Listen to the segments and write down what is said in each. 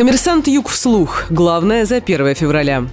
Коммерсант Юг вслух. Главное за 1 февраля.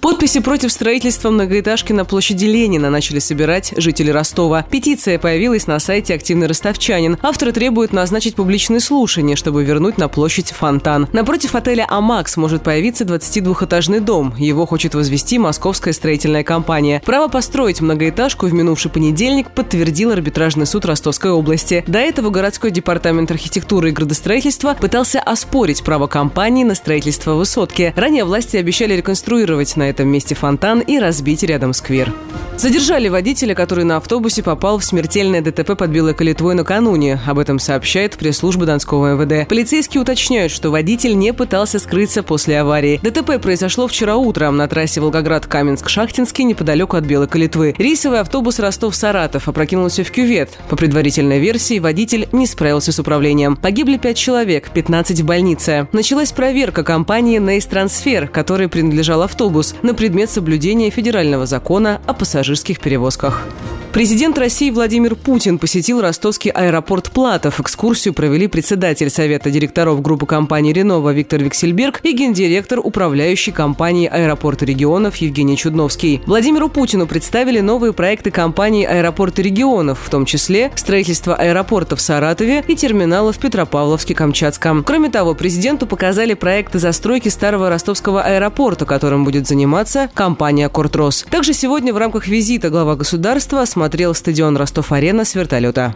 Подписи против строительства многоэтажки на площади Ленина начали собирать жители Ростова. Петиция появилась на сайте «Активный ростовчанин». Авторы требуют назначить публичные слушания, чтобы вернуть на площадь фонтан. Напротив отеля «Амакс» может появиться 22-этажный дом. Его хочет возвести московская строительная компания. Право построить многоэтажку в минувший понедельник подтвердил арбитражный суд Ростовской области. До этого городской департамент архитектуры и градостроительства пытался оспорить право компании на строительство высотки. Ранее власти обещали реконструировать на этом месте фонтан и разбить рядом сквер. Задержали водителя, который на автобусе попал в смертельное ДТП под Белой Калитвой накануне. Об этом сообщает пресс-служба Донского МВД. Полицейские уточняют, что водитель не пытался скрыться после аварии. ДТП произошло вчера утром на трассе Волгоград-Каменск-Шахтинский неподалеку от Белой Калитвы. Рейсовый автобус Ростов-Саратов опрокинулся в кювет. По предварительной версии, водитель не справился с управлением. Погибли пять человек, 15 в больнице. Началась проверка компании «Нейс Трансфер», которой принадлежал автобус, на предмет соблюдения федерального закона о пассажирских перевозках. Президент России Владимир Путин посетил ростовский аэропорт Платов. Экскурсию провели председатель Совета директоров группы компании «Ренова» Виктор Виксельберг и гендиректор управляющей компании «Аэропорты регионов» Евгений Чудновский. Владимиру Путину представили новые проекты компании «Аэропорты регионов», в том числе строительство аэропорта в Саратове и терминала в Петропавловске-Камчатском. Кроме того, президенту показали проекты застройки старого ростовского аэропорта, которым будет заниматься компания «Кортрос». Также сегодня в рамках визита глава государства осмотрел стадион Ростов-Арена с вертолета.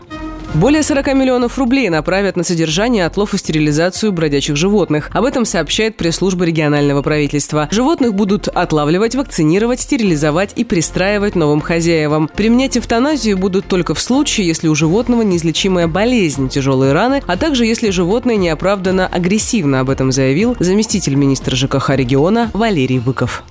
Более 40 миллионов рублей направят на содержание, отлов и стерилизацию бродячих животных. Об этом сообщает пресс-служба регионального правительства. Животных будут отлавливать, вакцинировать, стерилизовать и пристраивать новым хозяевам. Применять эвтаназию будут только в случае, если у животного неизлечимая болезнь, тяжелые раны, а также если животное неоправданно агрессивно. Об этом заявил заместитель министра ЖКХ региона Валерий Быков.